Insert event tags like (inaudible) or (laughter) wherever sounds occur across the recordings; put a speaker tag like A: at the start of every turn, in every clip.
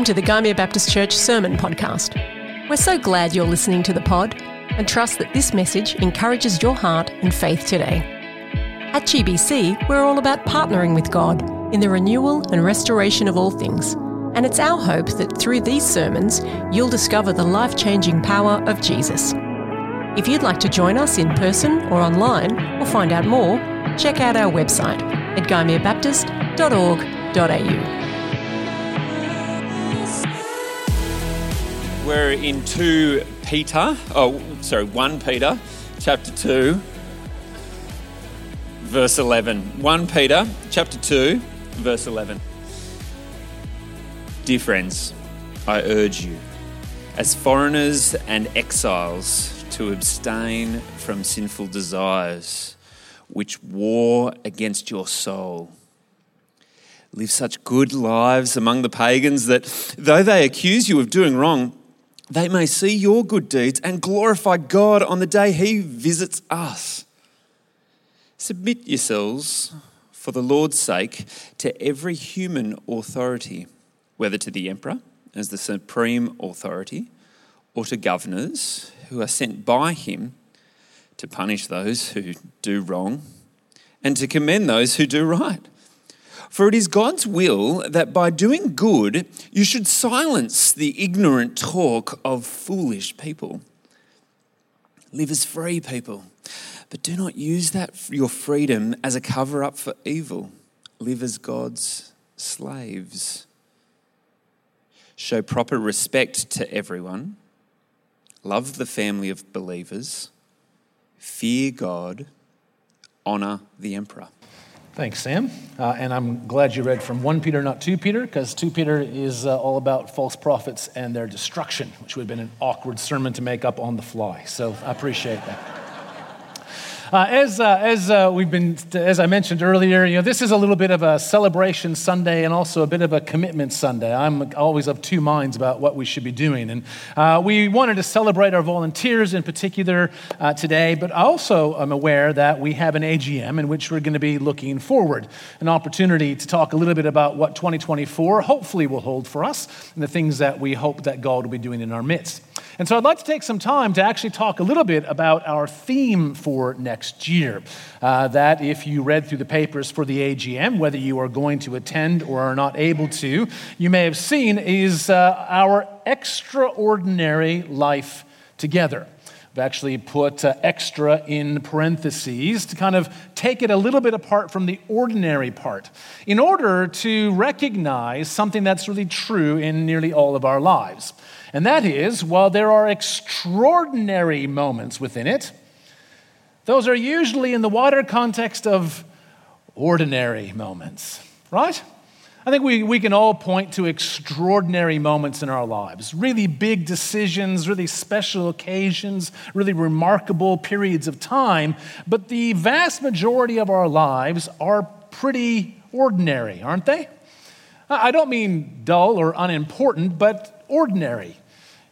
A: Welcome to the Gymea Baptist Church Sermon Podcast. We're so glad you're listening to the pod and trust that this message encourages your heart and faith today. At GBC, we're all about partnering with God in the renewal and restoration of all things. And it's our hope that through these sermons, you'll discover the life changing power of Jesus. If you'd like to join us in person or online or find out more, check out our website at gymeabaptist.org.au.
B: We're in 2 Peter, oh, sorry, 1 Peter, chapter 2, verse 11. 1 Peter, chapter 2, verse 11. Dear friends, I urge you, as foreigners and exiles, to abstain from sinful desires which war against your soul. Live such good lives among the pagans that though they accuse you of doing wrong, they may see your good deeds and glorify God on the day He visits us. Submit yourselves, for the Lord's sake, to every human authority, whether to the emperor as the supreme authority, or to governors who are sent by him to punish those who do wrong and to commend those who do right. For it is God's will that by doing good, you should silence the ignorant talk of foolish people. Live as free people, but do not use that your freedom as a cover up for evil. Live as God's slaves. Show proper respect to everyone. Love the family of believers. Fear God. Honor the emperor.
C: Thanks, Sam. Uh, and I'm glad you read from 1 Peter, not 2 Peter, because 2 Peter is uh, all about false prophets and their destruction, which would have been an awkward sermon to make up on the fly. So I appreciate that. Uh, as uh, as uh, we've been, as I mentioned earlier, you know, this is a little bit of a celebration Sunday and also a bit of a commitment Sunday. I'm always of two minds about what we should be doing, and uh, we wanted to celebrate our volunteers in particular uh, today. But also, I also am aware that we have an AGM in which we're going to be looking forward, an opportunity to talk a little bit about what 2024 hopefully will hold for us and the things that we hope that God will be doing in our midst. And so I'd like to take some time to actually talk a little bit about our theme for next year. Uh, that, if you read through the papers for the AGM, whether you are going to attend or are not able to, you may have seen is uh, our extraordinary life together. I've actually put uh, extra in parentheses to kind of take it a little bit apart from the ordinary part in order to recognize something that's really true in nearly all of our lives. And that is, while there are extraordinary moments within it, those are usually in the wider context of ordinary moments, right? I think we, we can all point to extraordinary moments in our lives, really big decisions, really special occasions, really remarkable periods of time. But the vast majority of our lives are pretty ordinary, aren't they? I don't mean dull or unimportant, but ordinary.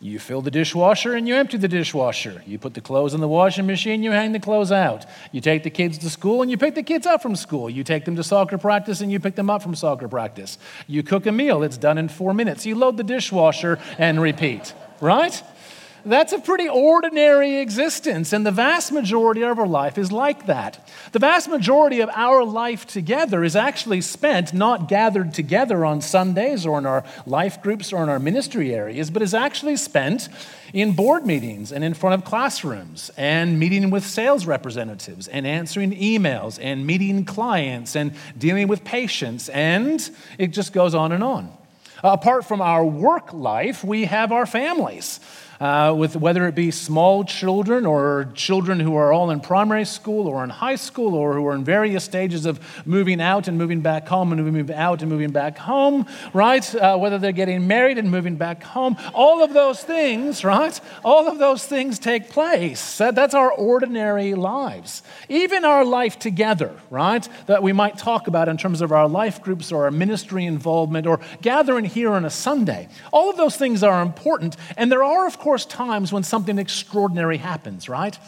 C: You fill the dishwasher and you empty the dishwasher. You put the clothes in the washing machine, you hang the clothes out. You take the kids to school and you pick the kids up from school. You take them to soccer practice and you pick them up from soccer practice. You cook a meal, it's done in four minutes. You load the dishwasher and repeat, right? That's a pretty ordinary existence, and the vast majority of our life is like that. The vast majority of our life together is actually spent not gathered together on Sundays or in our life groups or in our ministry areas, but is actually spent in board meetings and in front of classrooms and meeting with sales representatives and answering emails and meeting clients and dealing with patients, and it just goes on and on. Apart from our work life, we have our families uh, with whether it be small children or children who are all in primary school or in high school or who are in various stages of moving out and moving back home and moving out and moving back home, right? Uh, whether they're getting married and moving back home. All of those things, right? All of those things take place. That, that's our ordinary lives. Even our life together, right? That we might talk about in terms of our life groups or our ministry involvement or gathering here on a Sunday. All of those things are important. And there are, of course, course, times when something extraordinary happens, right?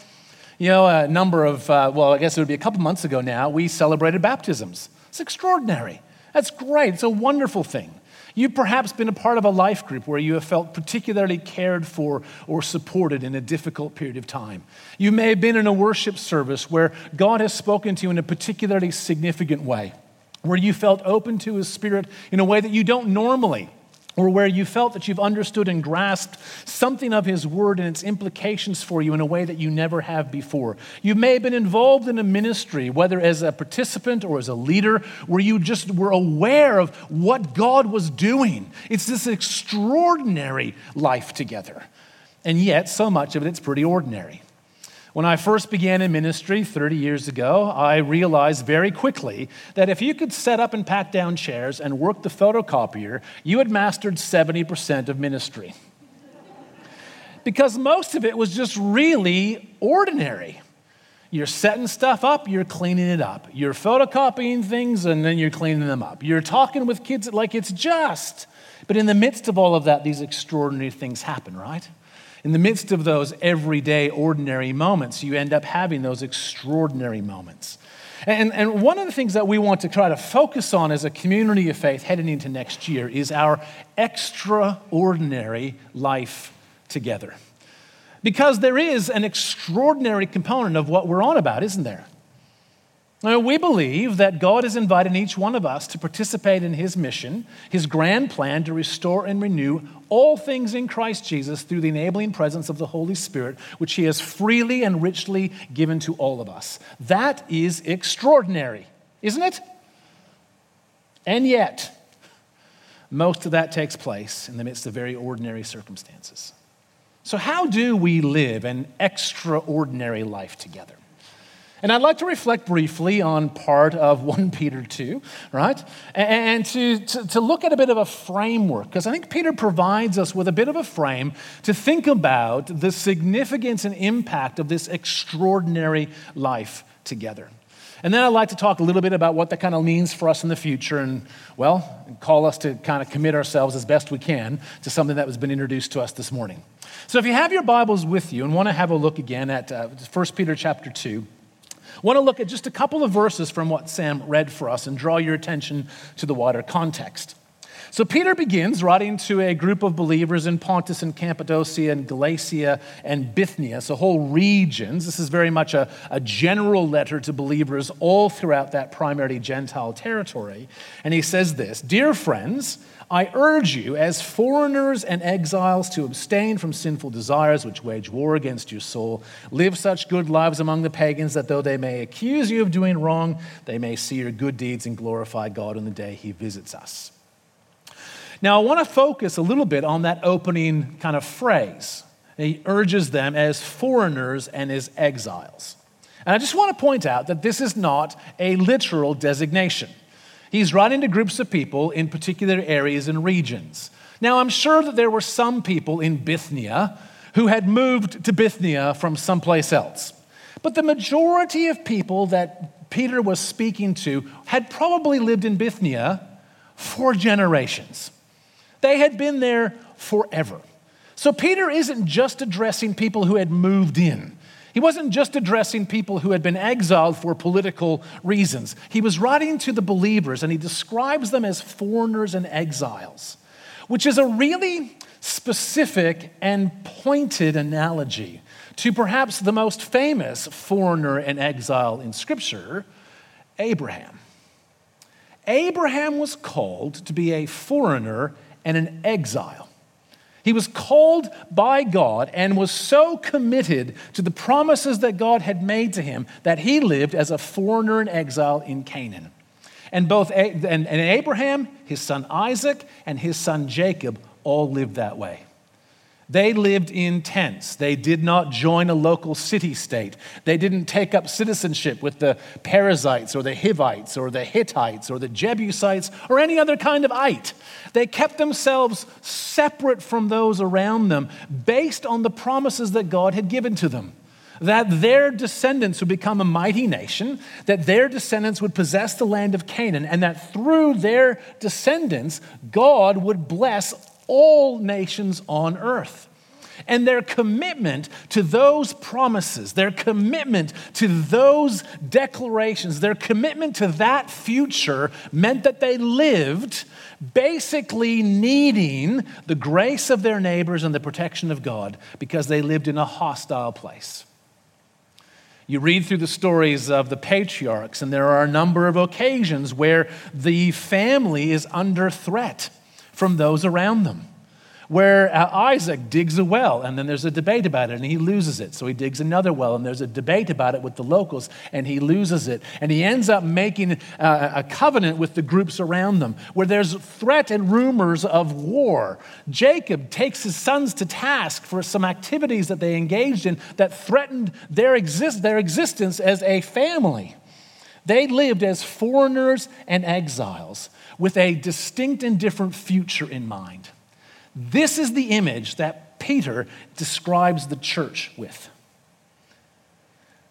C: You know, a number of, uh, well, I guess it would be a couple months ago now, we celebrated baptisms. It's extraordinary. That's great. It's a wonderful thing. You've perhaps been a part of a life group where you have felt particularly cared for or supported in a difficult period of time. You may have been in a worship service where God has spoken to you in a particularly significant way, where you felt open to His Spirit in a way that you don't normally or where you felt that you've understood and grasped something of His Word and its implications for you in a way that you never have before. You may have been involved in a ministry, whether as a participant or as a leader, where you just were aware of what God was doing. It's this extraordinary life together. And yet, so much of it, it's pretty ordinary. When I first began in ministry 30 years ago, I realized very quickly that if you could set up and pack down chairs and work the photocopier, you had mastered 70% of ministry. because most of it was just really ordinary. You're setting stuff up, you're cleaning it up. You're photocopying things, and then you're cleaning them up. You're talking with kids like it's just. But in the midst of all of that, these extraordinary things happen, right? In the midst of those everyday, ordinary moments, you end up having those extraordinary moments. And, and one of the things that we want to try to focus on as a community of faith heading into next year is our extraordinary life together. Because there is an extraordinary component of what we're on about, isn't there? Now, we believe that God is inviting each one of us to participate in His mission, His grand plan to restore and renew all things in Christ Jesus through the enabling presence of the Holy Spirit, which He has freely and richly given to all of us. That is extraordinary, isn't it? And yet, most of that takes place in the midst of very ordinary circumstances. So, how do we live an extraordinary life together? And I'd like to reflect briefly on part of (laughs) 1 Peter 2, right? And to, to, to look at a bit of a framework, because I think Peter provides us with a bit of a frame to think about the significance and impact of this extraordinary life together. And then I'd like to talk a little bit about what that kind of means for us in the future and, well, call us to kind of commit ourselves as best we can to something that has been introduced to us this morning. So if you have your Bibles with you and want to have a look again at uh, 1 Peter chapter 2, I want to look at just a couple of verses from what Sam read for us and draw your attention to the wider context. So, Peter begins writing to a group of believers in Pontus and Cappadocia and Galatia and Bithynia, so whole regions. This is very much a, a general letter to believers all throughout that primarily Gentile territory. And he says this Dear friends, I urge you, as foreigners and exiles, to abstain from sinful desires which wage war against your soul. Live such good lives among the pagans that though they may accuse you of doing wrong, they may see your good deeds and glorify God on the day he visits us. Now, I want to focus a little bit on that opening kind of phrase. He urges them as foreigners and as exiles. And I just want to point out that this is not a literal designation. He's writing to groups of people in particular areas and regions. Now, I'm sure that there were some people in Bithynia who had moved to Bithynia from someplace else. But the majority of people that Peter was speaking to had probably lived in Bithynia for generations. They had been there forever. So Peter isn't just addressing people who had moved in. He wasn't just addressing people who had been exiled for political reasons. He was writing to the believers and he describes them as foreigners and exiles, which is a really specific and pointed analogy to perhaps the most famous foreigner and exile in Scripture, Abraham. Abraham was called to be a foreigner and an exile. He was called by God and was so committed to the promises that God had made to him that he lived as a foreigner in exile in Canaan. And both and, Abraham, his son Isaac, and his son Jacob all lived that way. They lived in tents. They did not join a local city state. They didn't take up citizenship with the Perizzites or the Hivites or the Hittites or the Jebusites or any other kind of ite. They kept themselves separate from those around them based on the promises that God had given to them. That their descendants would become a mighty nation, that their descendants would possess the land of Canaan, and that through their descendants, God would bless all nations on earth. And their commitment to those promises, their commitment to those declarations, their commitment to that future meant that they lived basically needing the grace of their neighbors and the protection of God because they lived in a hostile place. You read through the stories of the patriarchs, and there are a number of occasions where the family is under threat from those around them where uh, Isaac digs a well, and then there's a debate about it, and he loses it. So he digs another well, and there's a debate about it with the locals, and he loses it. And he ends up making uh, a covenant with the groups around them, where there's threat and rumors of war. Jacob takes his sons to task for some activities that they engaged in that threatened their, exist- their existence as a family. They lived as foreigners and exiles with a distinct and different future in mind. This is the image that Peter describes the church with.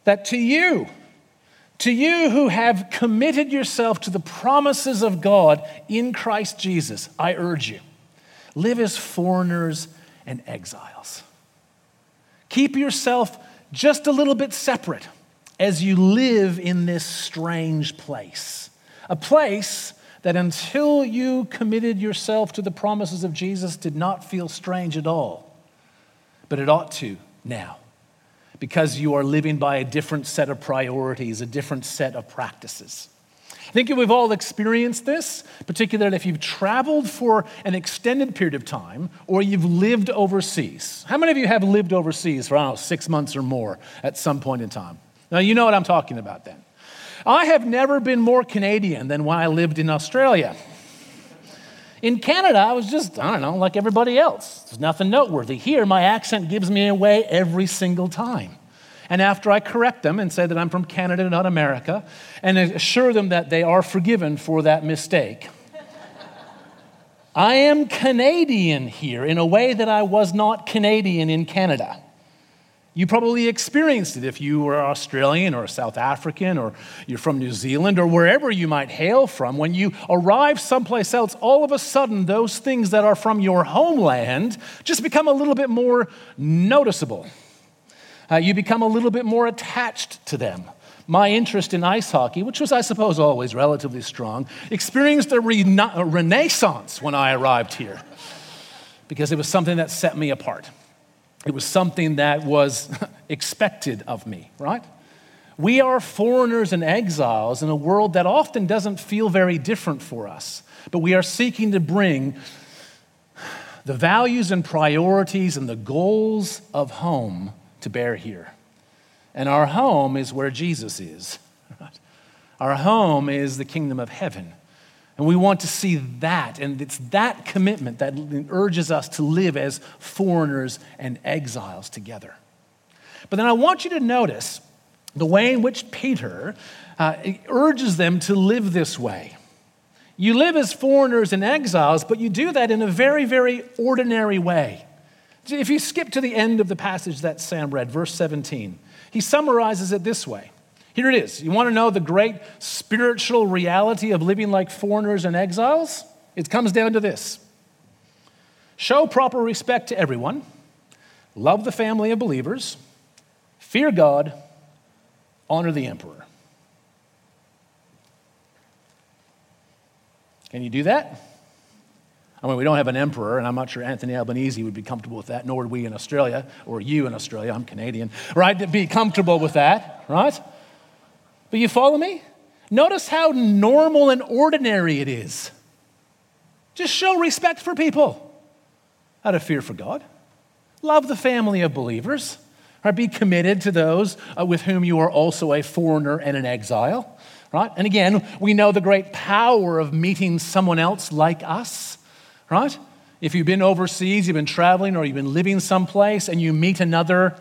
C: That to you, to you who have committed yourself to the promises of God in Christ Jesus, I urge you live as foreigners and exiles. Keep yourself just a little bit separate as you live in this strange place. A place that until you committed yourself to the promises of Jesus did not feel strange at all. But it ought to now, because you are living by a different set of priorities, a different set of practices. I think we've all experienced this, particularly if you've traveled for an extended period of time or you've lived overseas. How many of you have lived overseas for, I don't know, six months or more at some point in time? Now, you know what I'm talking about then. I have never been more Canadian than when I lived in Australia. In Canada, I was just, I don't know, like everybody else. There's nothing noteworthy. Here, my accent gives me away every single time. And after I correct them and say that I'm from Canada, not America, and assure them that they are forgiven for that mistake, I am Canadian here in a way that I was not Canadian in Canada. You probably experienced it if you were Australian or South African or you're from New Zealand or wherever you might hail from. When you arrive someplace else, all of a sudden, those things that are from your homeland just become a little bit more noticeable. Uh, you become a little bit more attached to them. My interest in ice hockey, which was, I suppose, always relatively strong, experienced a, rena- a renaissance when I arrived here because it was something that set me apart. It was something that was (laughs) expected of me, right? We are foreigners and exiles in a world that often doesn't feel very different for us, but we are seeking to bring the values and priorities and the goals of home to bear here. And our home is where Jesus is. (laughs) Right? Our home is the kingdom of heaven. And we want to see that. And it's that commitment that urges us to live as foreigners and exiles together. But then I want you to notice the way in which Peter uh, urges them to live this way. You live as foreigners and exiles, but you do that in a very, very ordinary way. If you skip to the end of the passage that Sam read, verse 17, he summarizes it this way here it is. You want to know the great spiritual reality of living like foreigners and exiles? It comes down to this show proper respect to everyone, love the family of believers, fear God, honor the emperor. Can you do that? I mean, we don't have an emperor, and I'm not sure Anthony Albanese would be comfortable with that, nor would we in Australia, or you in Australia, I'm Canadian, right? To be comfortable with that, right? But you follow me? Notice how normal and ordinary it is. Just show respect for people out of fear for God. Love the family of believers. Right? Be committed to those uh, with whom you are also a foreigner and an exile. Right? And again, we know the great power of meeting someone else like us. Right? If you've been overseas, you've been traveling, or you've been living someplace, and you meet another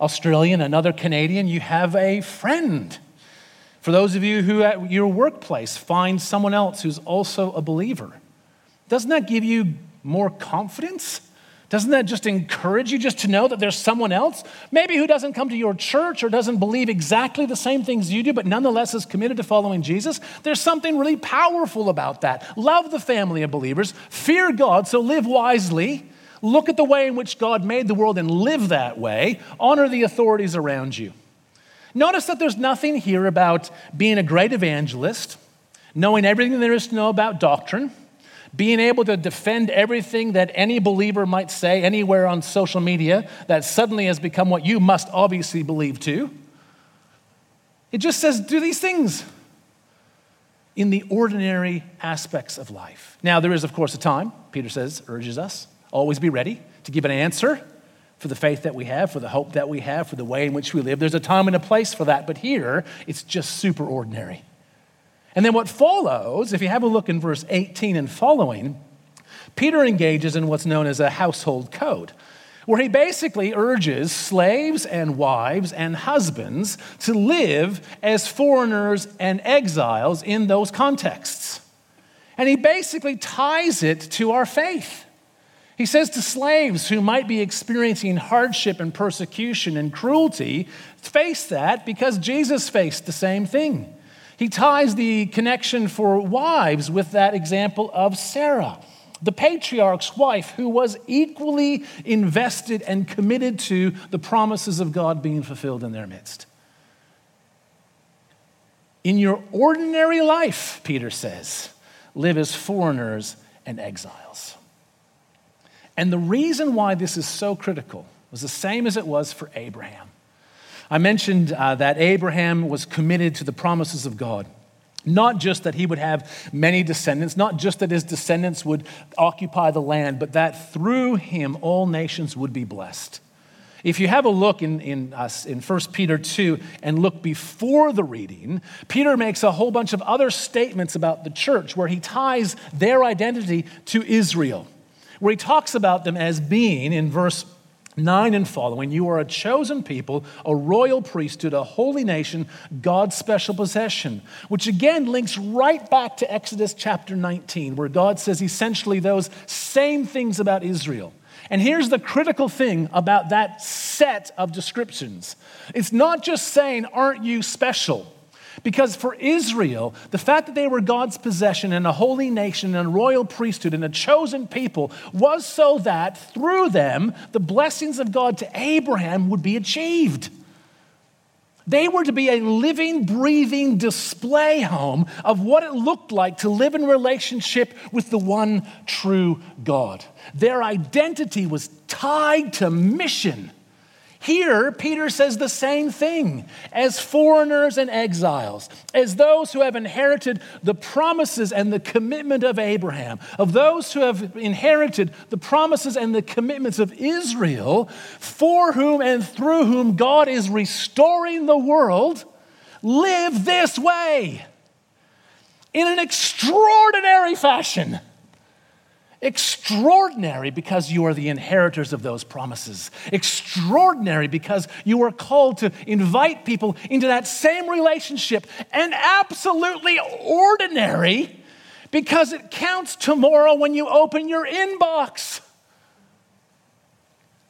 C: Australian, another Canadian, you have a friend. For those of you who at your workplace find someone else who's also a believer, doesn't that give you more confidence? Doesn't that just encourage you just to know that there's someone else, maybe who doesn't come to your church or doesn't believe exactly the same things you do, but nonetheless is committed to following Jesus? There's something really powerful about that. Love the family of believers, fear God, so live wisely, Look at the way in which God made the world and live that way. Honor the authorities around you. Notice that there's nothing here about being a great evangelist, knowing everything there is to know about doctrine, being able to defend everything that any believer might say anywhere on social media that suddenly has become what you must obviously believe too. It just says, do these things in the ordinary aspects of life. Now, there is, of course, a time, Peter says, urges us, always be ready to give an answer for the faith that we have, for the hope that we have, for the way in which we live. There's a time and a place for that, but here it's just super ordinary. And then what follows, if you have a look in verse 18 and following, Peter engages in what's known as a household code, where he basically urges slaves and wives and husbands to live as foreigners and exiles in those contexts. And he basically ties it to our faith. He says to slaves who might be experiencing hardship and persecution and cruelty, face that because Jesus faced the same thing. He ties the connection for wives with that example of Sarah, the patriarch's wife, who was equally invested and committed to the promises of God being fulfilled in their midst. In your ordinary life, Peter says, live as foreigners and exiles. And the reason why this is so critical was the same as it was for Abraham. I mentioned uh, that Abraham was committed to the promises of God. Not just that he would have many descendants, not just that his descendants would occupy the land, but that through him all nations would be blessed. If you have a look in, in, uh, in 1 Peter 2 and look before the reading, Peter makes a whole bunch of other statements about the church where he ties their identity to Israel where he talks about them as being, in verse 9 and following, you are a chosen people, a royal priesthood, a holy nation, God's special possession, which again links right back to Exodus chapter 19, where God says essentially those same things about Israel. And here's the critical thing about that set of descriptions it's not just saying, Aren't you special? Because for Israel, the fact that they were God's possession and a holy nation and a royal priesthood and a chosen people was so that through them, the blessings of God to Abraham would be achieved. They were to be a living, breathing display home of what it looked like to live in relationship with the one true God. Their identity was tied to mission. Here, Peter says the same thing as foreigners and exiles, as those who have inherited the promises and the commitment of Abraham, of those who have inherited the promises and the commitments of Israel, for whom and through whom God is restoring the world, live this way in an extraordinary fashion. Extraordinary because you are the inheritors of those promises. Extraordinary because you are called to invite people into that same relationship. And absolutely ordinary because it counts tomorrow when you open your inbox.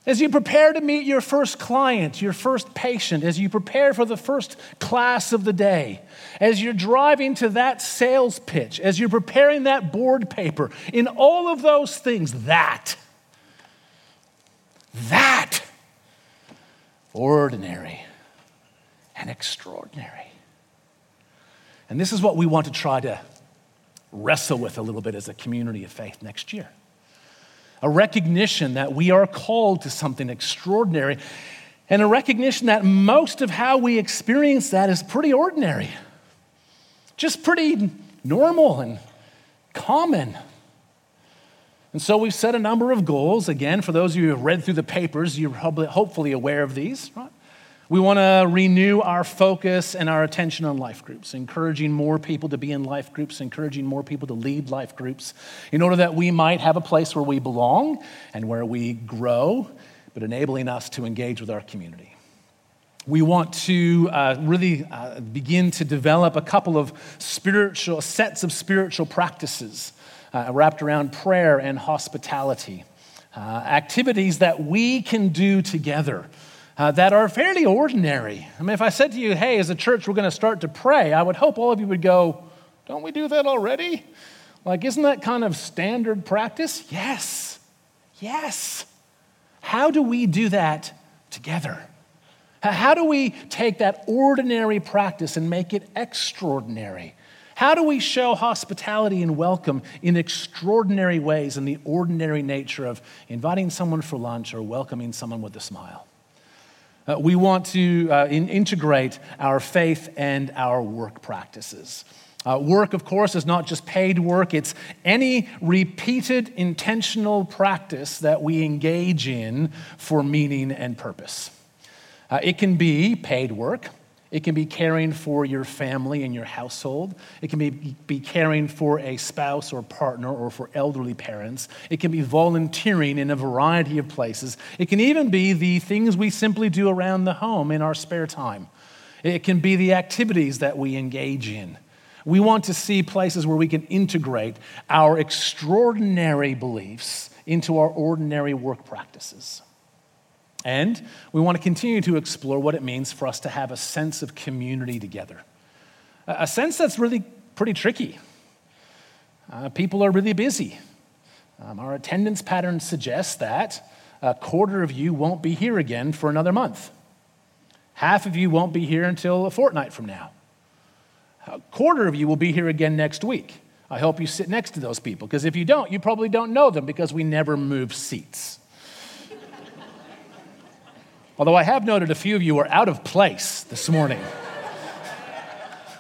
C: As you prepare to meet your first client, your first patient, as you prepare for the first class of the day, as you're driving to that sales pitch, as you're preparing that board paper, in all of those things, that, that, ordinary and extraordinary. And this is what we want to try to wrestle with a little bit as a community of faith next year a recognition that we are called to something extraordinary, and a recognition that most of how we experience that is pretty ordinary, just pretty normal and common. And so we've set a number of goals. Again, for those of you who have read through the papers, you're hopefully aware of these, right? We want to renew our focus and our attention on life groups, encouraging more people to be in life groups, encouraging more people to lead life groups, in order that we might have a place where we belong and where we grow, but enabling us to engage with our community. We want to uh, really uh, begin to develop a couple of spiritual sets of spiritual practices uh, wrapped around prayer and hospitality, uh, activities that we can do together uh, that are fairly ordinary. I mean, if I said to you, hey, as a church, we're going to start to pray, I would hope all of you would go, don't we do that already? Like, isn't that kind of standard practice? Yes. Yes. how do we do that together? How do we take that ordinary practice and make it extraordinary? How do we show hospitality and welcome in extraordinary ways in the ordinary nature of inviting someone for lunch or welcoming someone with a smile? Uh, we want to uh, in, integrate our faith and our work practices. Uh, work, of course, is not just paid work, it's any repeated intentional practice that we engage in for meaning and purpose. Uh, it can be paid work. It can be caring for your family and your household. It can be, be caring for a spouse or partner or for elderly parents. It can be volunteering in a variety of places. It can even be the things we simply do around the home in our spare time. It can be the activities that we engage in. We want to see places where we can integrate our extraordinary beliefs into our ordinary work practices. And we want to continue to explore what it means for us to have a sense of community together. A sense that's really pretty tricky. Uh, people are really busy. Um, our attendance pattern suggests that a quarter of you won't be here again for another month. Half of you won't be here until a fortnight from now. A quarter of you will be here again next week. I hope you sit next to those people, because if you don't, you probably don't know them because we never move seats. Although I have noted a few of you are out of place this morning.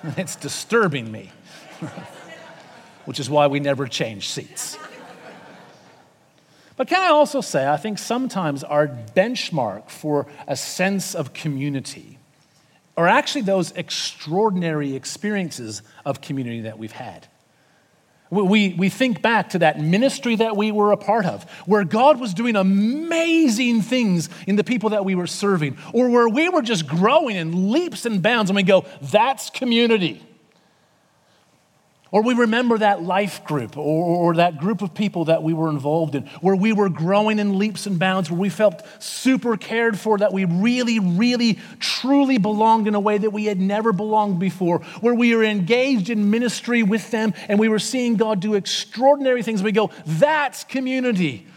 C: (laughs) it's disturbing me, (laughs) which is why we never change seats. But can I also say, I think sometimes our benchmark for a sense of community are actually those extraordinary experiences of community that we've had. We, we think back to that ministry that we were a part of, where God was doing amazing things in the people that we were serving, or where we were just growing in leaps and bounds, and we go, that's community. Or we remember that life group or, that group of people that we were involved in, where we were growing in leaps and bounds, where we felt super cared for, that we really, really, truly belonged in a way that we had never belonged before, where we were engaged in ministry with them and we were seeing God do extraordinary things. We go, that's community.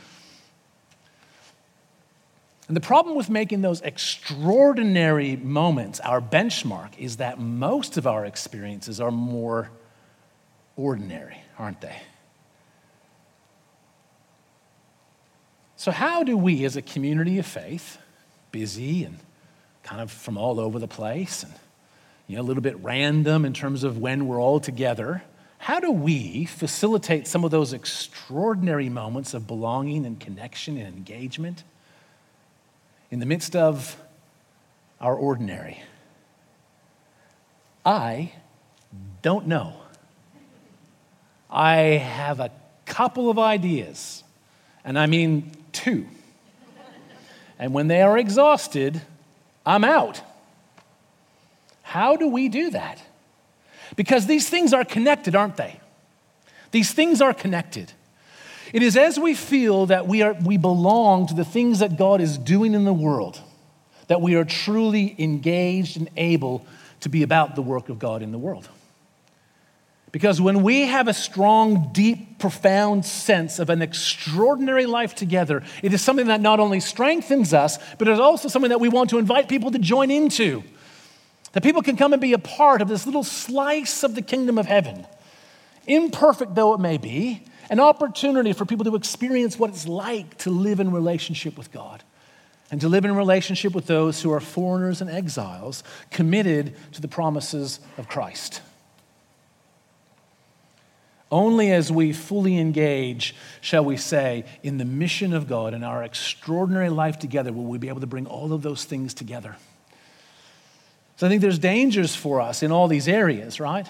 C: And the problem with making those extraordinary moments our benchmark is that most of our experiences are more ordinary, aren't they? So, how do we as a community of faith, busy and kind of from all over the place and you know, a little bit random in terms of when we're all together, how do we facilitate some of those extraordinary moments of belonging and connection and engagement in the midst of our ordinary? I don't know. I have a couple of ideas, and I mean two. And when they are exhausted, I'm out. How do we do that? Because these things are connected, aren't they? These things are connected. It is as we feel that we, are, we belong to the things that God is doing in the world that we are truly engaged and able to be about the work of God in the world. Because when we have a strong, deep, profound sense of an extraordinary life together, it is something that not only strengthens us, but it is also something that we want to invite people to join into. That people can come and be a part of this little slice of the kingdom of heaven. Imperfect though it may be, an opportunity for people to experience what it's like to live in relationship with God and to live in relationship with those who are foreigners and exiles committed to the promises of Christ. Only as we fully engage, shall we say, in the mission of God and our extraordinary life together will we be able to bring all of those things together. So I think there's dangers for us in all these areas, right?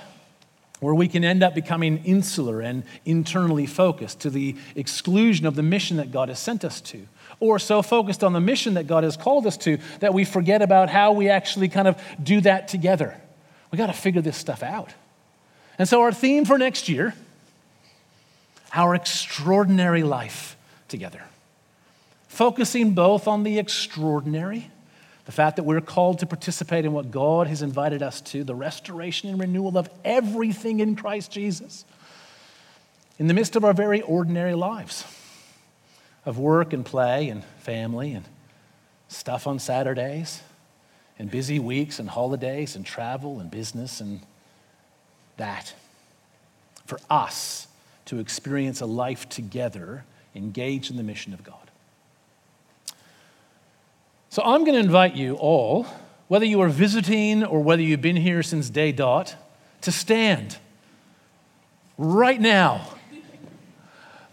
C: Where we can end up becoming insular and internally focused to the exclusion of the mission that God has sent us to. Or so focused on the mission that God has called us to that we forget about how we actually kind of do that together. We got to figure this stuff out. And so, our theme for next year our extraordinary life together. Focusing both on the extraordinary, the fact that we're called to participate in what God has invited us to, the restoration and renewal of everything in Christ Jesus, in the midst of our very ordinary lives. of work and play and family and stuff on Saturdays and busy weeks and holidays and travel and business and that. For us to experience a life together engaged in the mission of God. So I'm going to invite you all, whether you are visiting or whether you've been here since day dot, to stand right now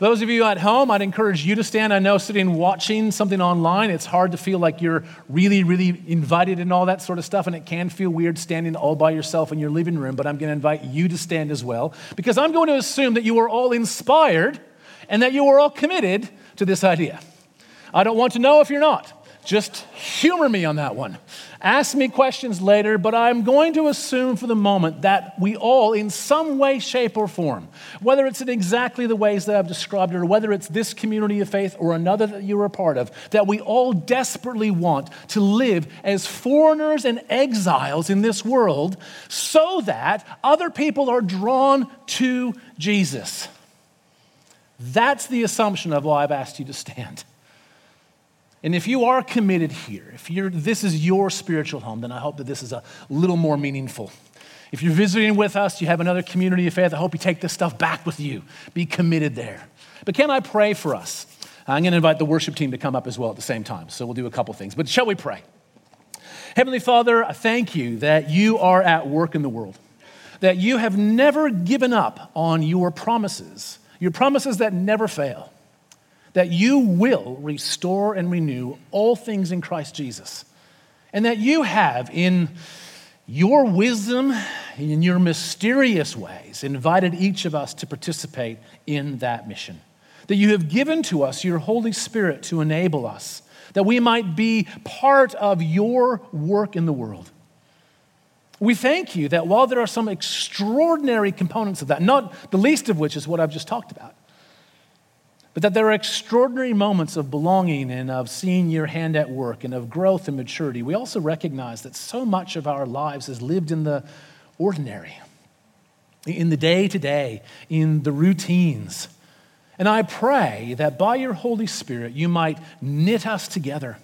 C: those of you at home, I'd encourage you to stand. I know sitting watching something online, it's hard to feel like you're really, really invited and all that sort of stuff, and it can feel weird standing all by yourself in your living room, but I'm going to invite you to stand as well because I'm going to assume that you are all inspired and that you are all committed to this idea. I don't want to know if you're not. Just humor me on that one. Ask me questions later, but I'm going to assume for the moment that we all, in some way, shape, or form, whether it's in exactly the ways that I've described or whether it's this community of faith or another that you're a part of, that we all desperately want to live as foreigners and exiles in this world so that other people are drawn to Jesus. That's the assumption of why I've asked you to stand. And if you are committed here, if you're, this is your spiritual home, then I hope that this is a little more meaningful. If you're visiting with us, you have another community of faith, I hope you take this stuff back with you. Be committed there. But can I pray for us? I'm going to invite the worship team to come up as well at the same time. So we'll do a couple things. But shall we pray? Heavenly Father, I thank you that you are at work in the world, that you have never given up on your promises, your promises that never fail that you will restore and renew all things in Christ Jesus. And that you have, in your wisdom, in your mysterious ways, invited each of us to participate in that mission. That you have given to us your Holy Spirit to enable us, that we might be part of your work in the world. We thank you that while there are some extraordinary components of that, not the least of which is what I've just talked about, but that there are extraordinary moments of belonging and of seeing your hand at work and of growth and maturity. We also recognize that so much of our lives is lived in the ordinary, in the day to day, in the routines. And I pray that by your Holy Spirit, you might knit us together,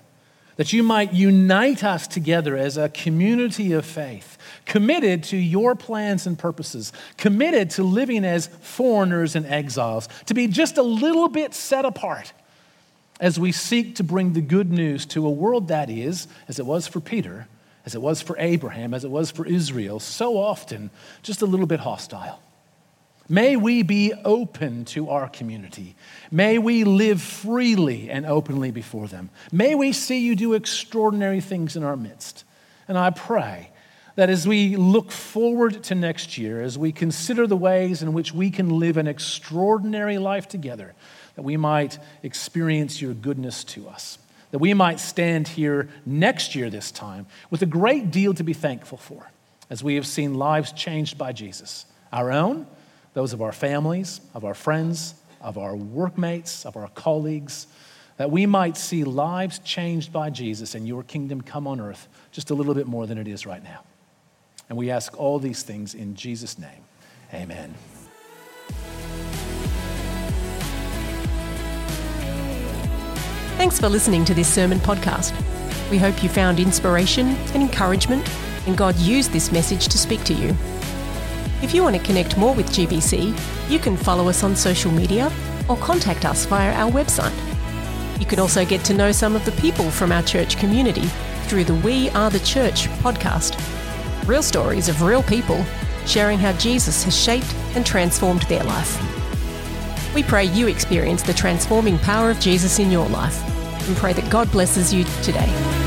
C: that you might unite us together as a community of faith committed to your plans and purposes, committed to living as foreigners and exiles, to be just a little bit set apart as we seek to bring the good news to a world that is, as it was for Peter, as it was for Abraham, as it was for Israel, so often just a little bit hostile. May we be open to our community. May we live freely and openly before them. May we see you do extraordinary things in our midst. And I pray that as we look forward to next year, as we consider the ways in which we can live an extraordinary life together, that we might experience your goodness to us, that we might stand here next year this time with a great deal to be thankful for, as we have seen lives changed by Jesus, our own, those of our families, of our friends, of our workmates, of our colleagues, that we might see lives changed by Jesus and your kingdom come on earth just a little bit more than it is right now. And we ask all these things in Jesus' name. Amen.
A: Thanks for listening to this sermon podcast. We hope you found inspiration and encouragement, and God used this message to speak to you. If you want to connect more with GBC, you can follow us on social media or contact us via our website. You can also get to know some of the people from our church community through the We Are the Church podcast real stories of real people sharing how Jesus has shaped and transformed their life. We pray you experience the transforming power of Jesus in your life and pray that God blesses you today.